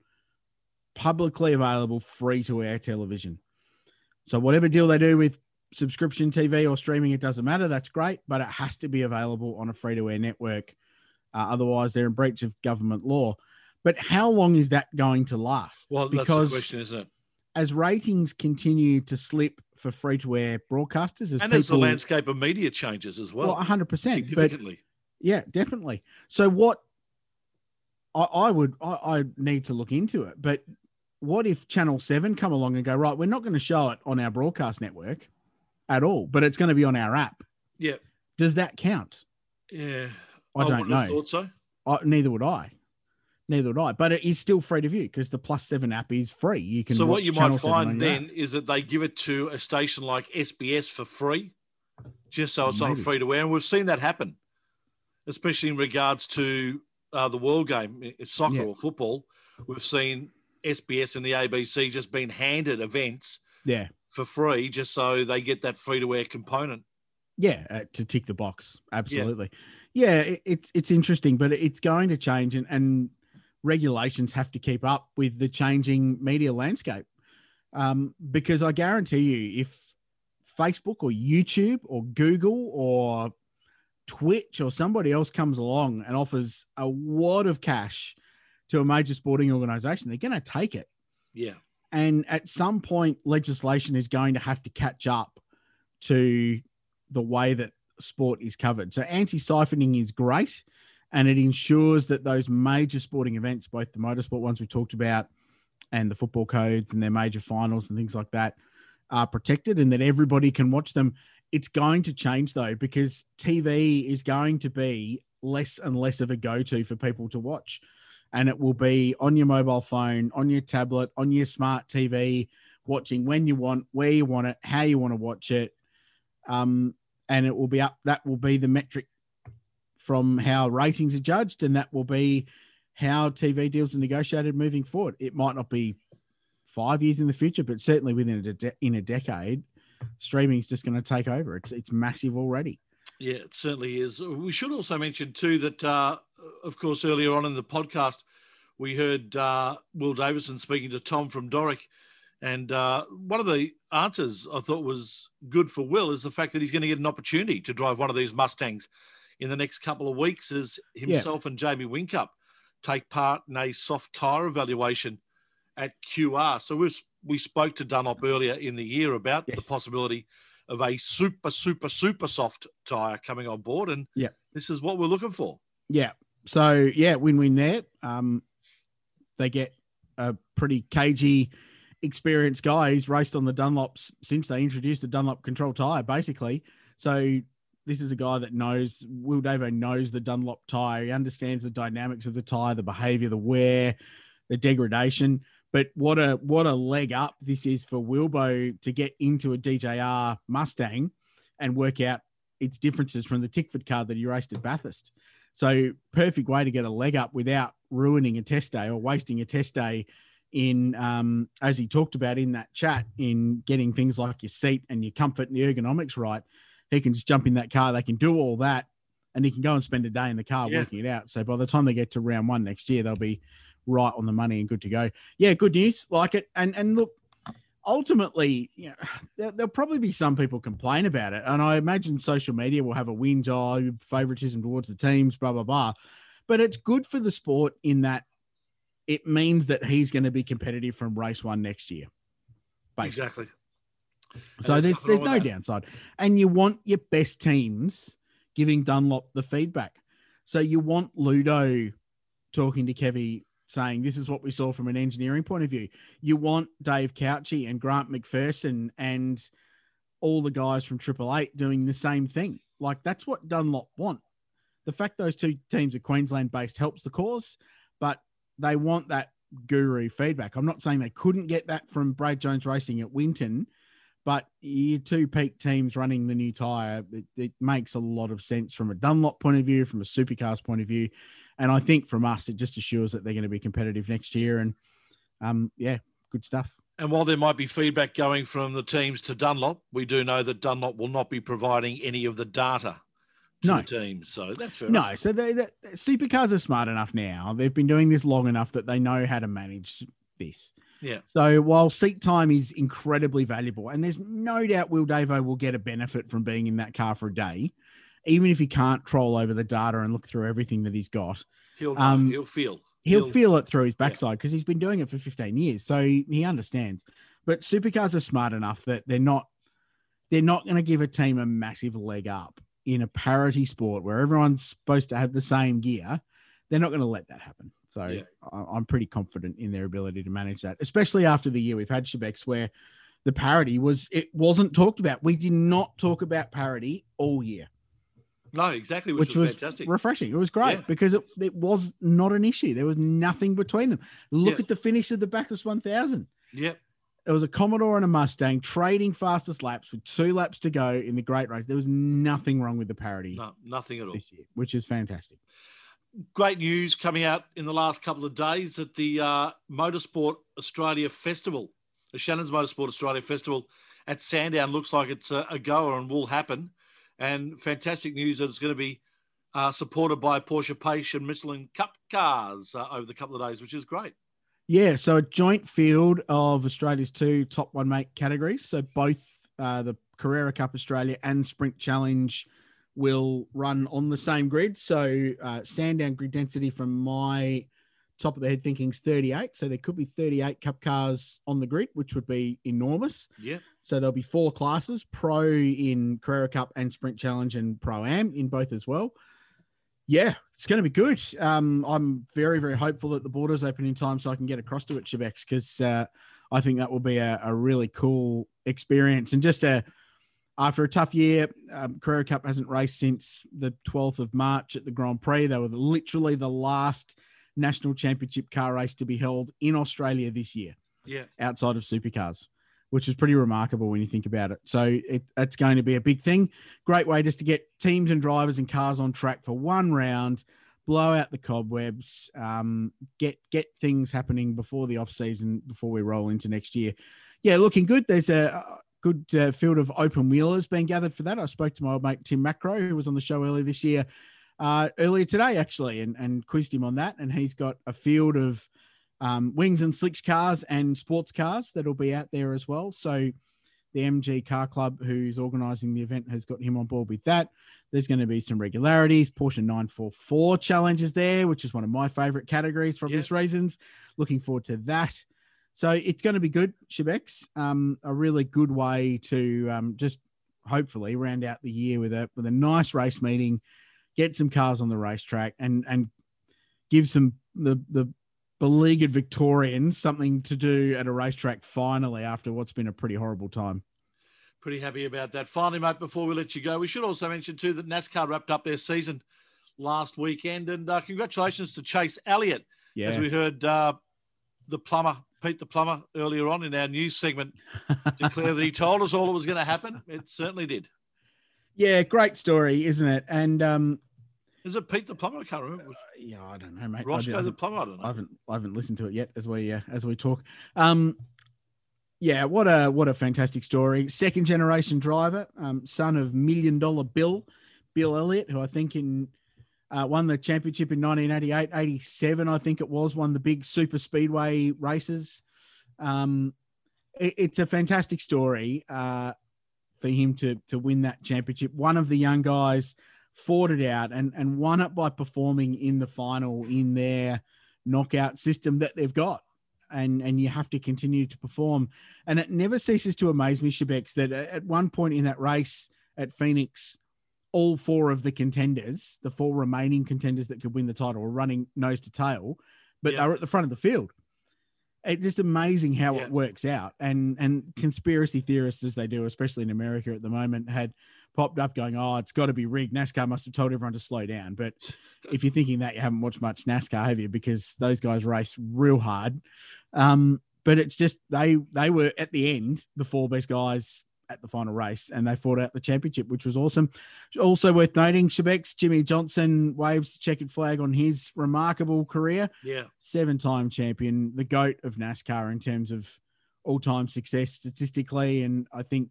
publicly available free to air television. So whatever deal they do with subscription TV or streaming, it doesn't matter. That's great, but it has to be available on a free to air network. Uh, otherwise, they're in breach of government law. But how long is that going to last? Well, that's the question, isn't it? as ratings continue to slip for free to air broadcasters, as And people, as the landscape of media changes as well, well, hundred percent, but significantly. yeah, definitely. So what I, I would I, I need to look into it, but what if Channel Seven come along and go right? We're not going to show it on our broadcast network at all, but it's going to be on our app. Yeah. Does that count? Yeah. I don't wouldn't have know. thought so. I, neither would I. Neither would I. But it is still free to view because the Plus Seven app is free. You can. So what you Channel might find then is that they give it to a station like SBS for free, just so it's on Maybe. free to wear. and we've seen that happen, especially in regards to uh, the world game, it's soccer Yeah. or football. We've seen SBS and the ABC just being handed events Yeah. for free, just so they get that free to wear component. Yeah, uh, to tick the box, absolutely. Yeah, it, it's it's interesting, but it's going to change, and, and regulations have to keep up with the changing media landscape. Um, because I guarantee you, if Facebook or YouTube or Google or Twitch or somebody else comes along and offers a wad of cash to a major sporting organization, they're going to take it. Yeah. And at some point, legislation is going to have to catch up to the way that sport is covered. So anti siphoning is great and it ensures that those major sporting events, both the motorsport ones we talked about and the football codes and their major finals and things like that, are protected and that everybody can watch them. It's going to change though, because TV is going to be less and less of a go to for people to watch. And it will be on your mobile phone, on your tablet, on your smart TV, watching when you want, where you want it, how you want to watch it. Um, and it will be up, that will be the metric from how ratings are judged, and that will be how TV deals are negotiated moving forward. It might not be five years in the future, but certainly within a de- in a decade, streaming is just going to take over. It's it's massive already. Yeah, it certainly is. We should also mention too that, uh, of course, earlier on in the podcast, we heard uh, Will Davison speaking to Tom from Doric, And uh, one of the answers I thought was good for Will is the fact that he's going to get an opportunity to drive one of these Mustangs in the next couple of weeks as himself yeah. and Jamie Whincup take part in a soft tyre evaluation at QR. So we we spoke to Dunlop earlier in the year about yes. the possibility of a super, super, super soft tyre coming on board. And yeah, this is what we're looking for. Yeah. So yeah, win-win there. Um, they get a pretty cagey, experienced guy who's raced on the Dunlops since they introduced the Dunlop control tyre, basically. So this is a guy that knows Will Davo knows the Dunlop tyre. He understands the dynamics of the tyre, the behaviour, the wear, the degradation. But what a what a leg up this is for Wilbo to get into a DJR Mustang and work out its differences from the Tickford car that he raced at Bathurst. So perfect way to get a leg up without ruining a test day or wasting a test day in um, as he talked about in that chat in getting things like your seat and your comfort and the ergonomics right. He can just jump in that car. They can do all that, and he can go and spend a day in the car yeah. working it out. So by the time they get to round one next year, they'll be right on the money and good to go. Yeah, good news. Like it. And and look, ultimately, you know, there, will probably be some people complain about it, and I imagine social media will have a whinge, oh, favoritism towards the teams, blah blah blah. But it's good for the sport in that it means that he's going to be competitive from race one next year. Basically. Exactly. So there's there's no that. downside, and you want your best teams giving Dunlop the feedback. So you want Ludo talking to Kevy saying this is what we saw from an engineering point of view. You want Dave Cauchi and Grant McPherson and all the guys from Triple Eight doing the same thing. Like that's what Dunlop want. The fact those two teams are Queensland based helps the cause, but they want that guru feedback. I'm not saying they couldn't get that from Brad Jones Racing at Winton, but your two peak teams running the new tyre, it, it, makes a lot of sense from a Dunlop point of view, from a supercars point of view. And I think from us, it just assures that they're going to be competitive next year. And um, yeah, good stuff. And while there might be feedback going from the teams to Dunlop, we do know that Dunlop will not be providing any of the data to no. the teams. So that's fair. No, so they, they, supercars are smart enough now. They've been doing this long enough that they know how to manage this. Yeah. So while seat time is incredibly valuable, and there's no doubt Will Davo will get a benefit from being in that car for a day, even if he can't troll over the data and look through everything that he's got, he'll um, he'll feel he'll, he'll, feel it through his backside because yeah. he's been doing it for 15 years, so he, he understands. But supercars are smart enough that they're not they're not going to give a team a massive leg up in a parity sport where everyone's supposed to have the same gear. They're not going to let that happen. So yeah. I'm pretty confident in their ability to manage that, especially after the year we've had Shebex where the parity was it wasn't talked about. We did not talk about parity all year. No, exactly, which, which was, was, fantastic. refreshing. It was great yeah. because it, it was not an issue. There was nothing between them. Look yeah. at the finish of the Bathurst 1000. Yep. It was a Commodore and a Mustang trading fastest laps with two laps to go in the great race. There was nothing wrong with the parity. No, nothing at all. This year, which is fantastic. Great news coming out in the last couple of days that the uh, Motorsport Australia Festival, the Shannon's Motorsport Australia Festival at Sandown, looks like it's a, a goer and will happen and fantastic news that it's going to be uh, supported by Porsche Payce and Michelin Cup cars uh, over the couple of days, which is great. Yeah, so a joint field of Australia's two top one mate categories. So both uh, the Carrera Cup Australia and Sprint Challenge will run on the same grid. So uh, Sandown grid density from my top of the head thinking is 38. So there could be 38 cup cars on the grid, which would be enormous. Yeah. So there'll be four classes pro in Carrera Cup and Sprint Challenge and Pro Am in both as well. Yeah, it's going to be good. Um, I'm very, very hopeful that the borders open in time so I can get across to it, Shebex, because uh, I think that will be a, a, really cool experience. And just a, after a tough year, um, Carrera Cup hasn't raced since the 12th of March at the Grand Prix. They were literally the last national championship car race to be held in Australia this year. Yeah. Outside of supercars, which is pretty remarkable when you think about it. So it, it's going to be a big thing. Great way just to get teams and drivers and cars on track for one round, blow out the cobwebs, um, get get things happening before the off season, before we roll into next year. Yeah, looking good. There's a good uh, field of open wheelers being gathered for that. I spoke to my old mate Tim Macrow, who was on the show earlier this year, uh, earlier today, actually, and, and quizzed him on that. And he's got a field of um, wings and slicks cars and sports cars that'll be out there as well. So the MG Car Club, who's organising the event, has got him on board with that. There's going to be some regularities. Porsche 944 challenges there, which is one of my favourite categories for obvious Yep. reasons. Looking forward to that. So it's going to be good, Shebex. Um, a really good way to um, just hopefully round out the year with a with a nice race meeting, get some cars on the racetrack, and and give some the the beleaguered Victorians something to do at a racetrack finally after what's been a pretty horrible time. Pretty happy about that. Finally, mate, before we let you go, we should also mention too that NASCAR wrapped up their season last weekend, and uh, congratulations to Chase Elliott. Yeah, As we heard uh, the plumber, Pete the plumber, earlier on in our news segment, declare that he told us all it was going to happen. It certainly did. yeah, great story, isn't it? And um, Is it Pete the plumber? I can't remember. yeah, I don't know, mate. Roscoe the plumber. I don't know. I haven't I haven't listened to it yet as we uh, as we talk. Um, yeah, what a what a fantastic story. Second generation driver, um, son of million dollar Bill, Bill Elliott, who I think in uh, won the championship in 1988, 87, I think it was, won the big super speedway races. Um, it- it's a fantastic story uh, for him to to win that championship. One of the young guys fought it out and and won it by performing in the final in their knockout system that they've got. And and you have to continue to perform. And it never ceases to amaze me, Shebex, that at at one point in that race at Phoenix, all four of the contenders, the four remaining contenders that could win the title, were running nose to tail, but Yeah. they were at the front of the field. It's just amazing how Yeah. it works out. And and conspiracy theorists, as they do, especially in America at the moment, had popped up going, "Oh, it's got to be rigged." NASCAR must have told everyone to slow down. But if you're thinking that, you haven't watched much NASCAR, have you? Because those guys race real hard. Um, but it's just they they were at the end the four best guys at the final race, and they fought out the championship, which was awesome. Also worth noting, Shebex Jimmie Johnson waves the checkered flag on his remarkable career Yeah. seven time champion, the GOAT of NASCAR in terms of all time success statistically. And I think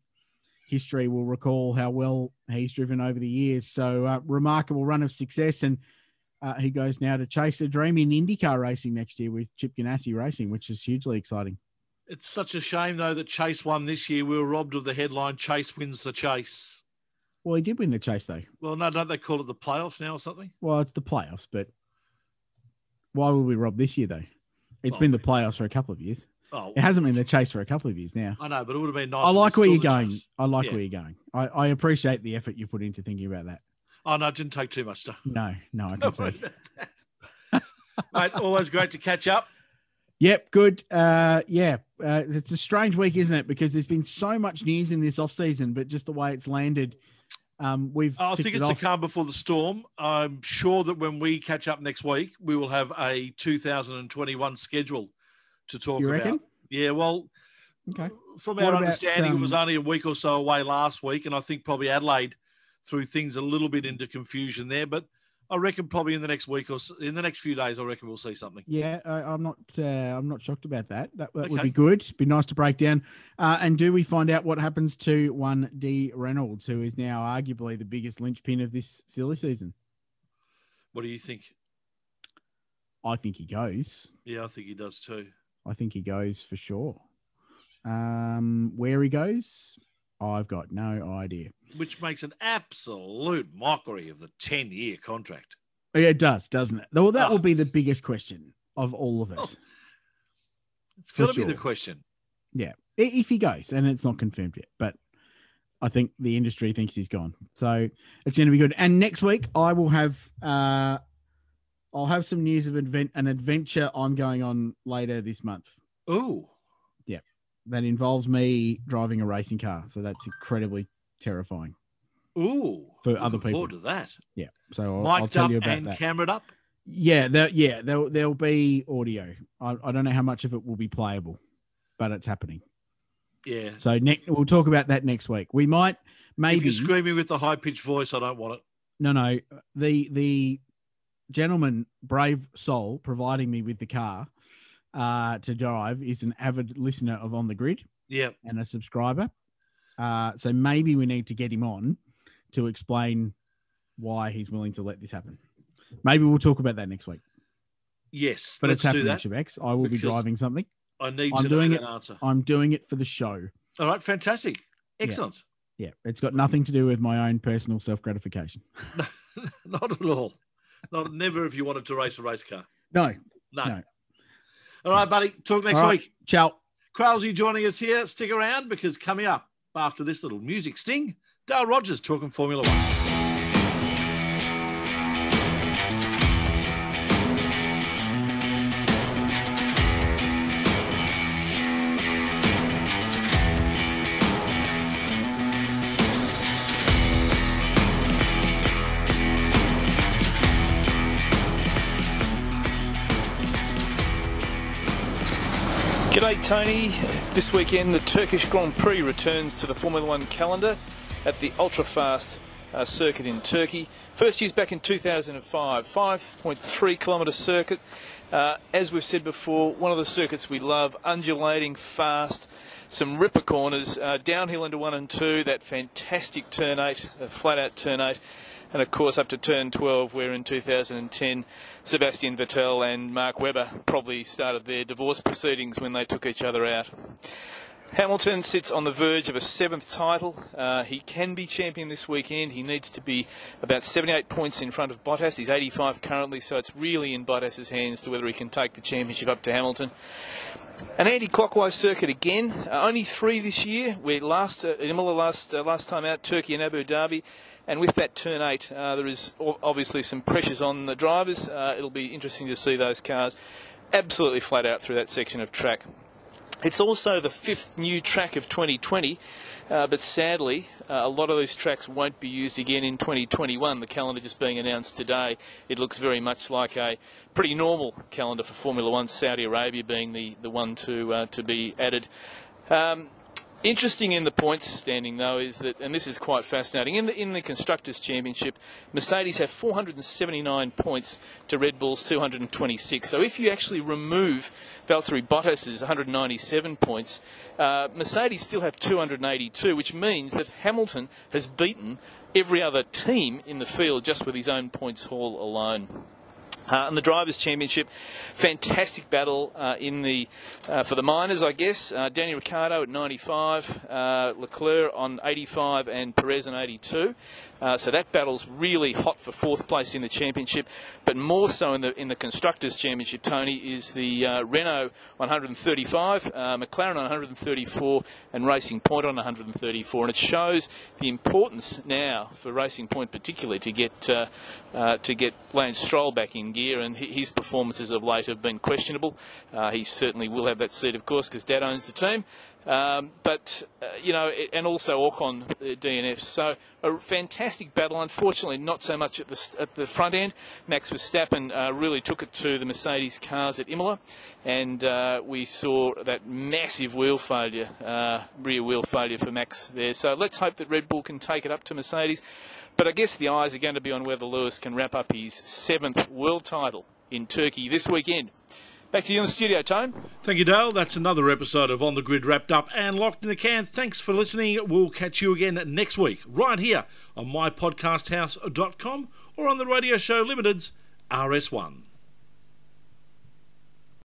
history will recall how well he's driven over the years. So, uh, remarkable run of success. And uh, he goes now to chase a dream in IndyCar racing next year with Chip Ganassi Racing, which is hugely exciting. It's such a shame, though, that Chase won this year. We were robbed of the headline Chase wins the chase. Well, he did win the chase, though. Well, no, don't they call it the playoffs now or something? Well, it's the playoffs, but why were we robbed this year, though? It's Well, been the playoffs for a couple of years. Oh, It hasn't been the chase for a couple of years now. I know, but it would have been nice. I like where you're going. Chase. I like Yeah. where you're going. I, I appreciate the effort you put into thinking about that. Oh, no, it didn't take too much, though. No, no, I can see. Mate, always great to catch up. Yep, good. Uh, yeah, uh, it's a strange week, isn't it? Because there's been so much news in this off season, but just the way it's landed, um, we've. I ticked think it it's a calm before the storm. I'm sure that when we catch up next week, we will have a 2021 schedule to talk You about. Yeah, well, Okay. from What our about, understanding, it was um, only a week or so away last week, and I think probably Adelaide threw things a little bit into confusion there. But I reckon probably in the next week or so, in the next few days, I reckon we'll see something. Yeah, I, I'm not. Uh, I'm not shocked about that. That, that would be good. Be nice to break down. Uh, and do we find out what happens to one D Reynolds, who is now arguably the biggest linchpin of this silly season? What do you think? I think he goes. Yeah, I think he does too. I think he goes for sure. Um, where he goes, I've got no idea. Which makes an absolute mockery of the 10 year contract. It does, doesn't it? Well, that Oh. will be the biggest question of all of it. Oh. It's got to be the question. Yeah, if he goes, and it's not confirmed yet, but I think the industry thinks he's gone, so it's going to be good. And next week, I will have, uh, I'll have some news of advent an adventure I'm going on later this month Ooh. That involves me driving a racing car. So that's incredibly terrifying. Ooh. For other people. forward to that. Yeah, so I'll, I'll tell up you about and that. camered up. Yeah, there, yeah, there, there'll be audio. I, I don't know how much of it will be playable, but it's happening. Yeah. So next, we'll talk about that next week. We might, maybe, you're screaming with the high pitched voice, I don't want it. no, no, the the gentleman, brave soul, providing me with the car uh, to drive is an avid listener of On the Grid Yeah. and a subscriber. Uh, so maybe we need to get him on to explain why he's willing to let this happen. Maybe we'll talk about that next week. Yes, but it's happening. Shebex. I will be driving something. I need I'm to doing it. answer. I'm doing it for the show. All right, fantastic. Excellent. Yeah, it's got nothing to do with my own personal self gratification. Not at all. Not never if you wanted to race a race car. No, No. No. All right, buddy. Talk next right, week. Ciao. Crowlesy joining us here. Stick around because coming up after this little music sting, Dale Rogers talking Formula One. G'day, Tony. This weekend, the Turkish Grand Prix returns to the Formula One calendar at the ultra fast uh, circuit in Turkey. First used back in 2005, 5.3 kilometre circuit. Uh, as we've said before, one of the circuits we love, undulating, fast, some ripper corners, uh, downhill into one and two, that fantastic turn eight, uh, flat out turn eight, and of course up to turn 12, where in 2010 Sebastian Vettel and Mark Webber probably started their divorce proceedings when they took each other out. Hamilton sits on the verge of a seventh title. Uh, he can be champion this weekend. He needs to be about 78 points in front of Bottas. He's 85 currently, so it's really in Bottas's hands to whether he can take the championship up to Hamilton. An anti-clockwise circuit again. Uh, only three this year. We last uh, Imola last uh, last time out, Turkey and Abu Dhabi. And with that turn eight, uh, there is obviously some pressures on the drivers. Uh, it'll be interesting to see those cars absolutely flat out through that section of track. It's also the fifth new track of 2020, uh, but sadly, uh, a lot of these tracks won't be used again in 2021. The calendar just being announced today, it looks very much like a pretty normal calendar for Formula One. Saudi Arabia being the, the one to uh, to be added. Um, Interesting in the points standing though is that, and this is quite fascinating, in the, in the Constructors' Championship, Mercedes have 479 points to Red Bull's 226. So if you actually remove Valtteri Bottas's 197 points, uh, Mercedes still have 282, which means that Hamilton has beaten every other team in the field just with his own points haul alone. Uh, and the drivers' championship, fantastic battle uh, in the uh, for the minors, I guess. Uh, Danny Ricciardo at 95, uh, Leclerc on 85, and Perez on 82. Uh, so that battle's really hot for fourth place in the championship, but more so in the in the constructors' championship. Tony is the uh, Renault 135, uh, McLaren on 134, and Racing Point on 134. And it shows the importance now for Racing Point, particularly, to get uh, uh, to get Lance Stroll back in gear. And his performances of late have been questionable. He certainly will have that seat, of course, because Dad owns the team. Um, but uh, you know, it, and also Ocon uh, DNF. So a fantastic battle. Unfortunately, not so much at the at the front end. Max Verstappen uh, really took it to the Mercedes cars at Imola, and uh, we saw that massive wheel failure, uh, rear wheel failure for Max there. So let's hope that Red Bull can take it up to Mercedes. But I guess the eyes are going to be on whether Lewis can wrap up his seventh world title in Turkey this weekend. Back to you in the studio, Tone. Thank you, Dale. That's another episode of On the Grid wrapped up and locked in the can. Thanks for listening. We'll catch you again next week, right here on mypodcasthouse.com or on the Radio Show Limited's RS1.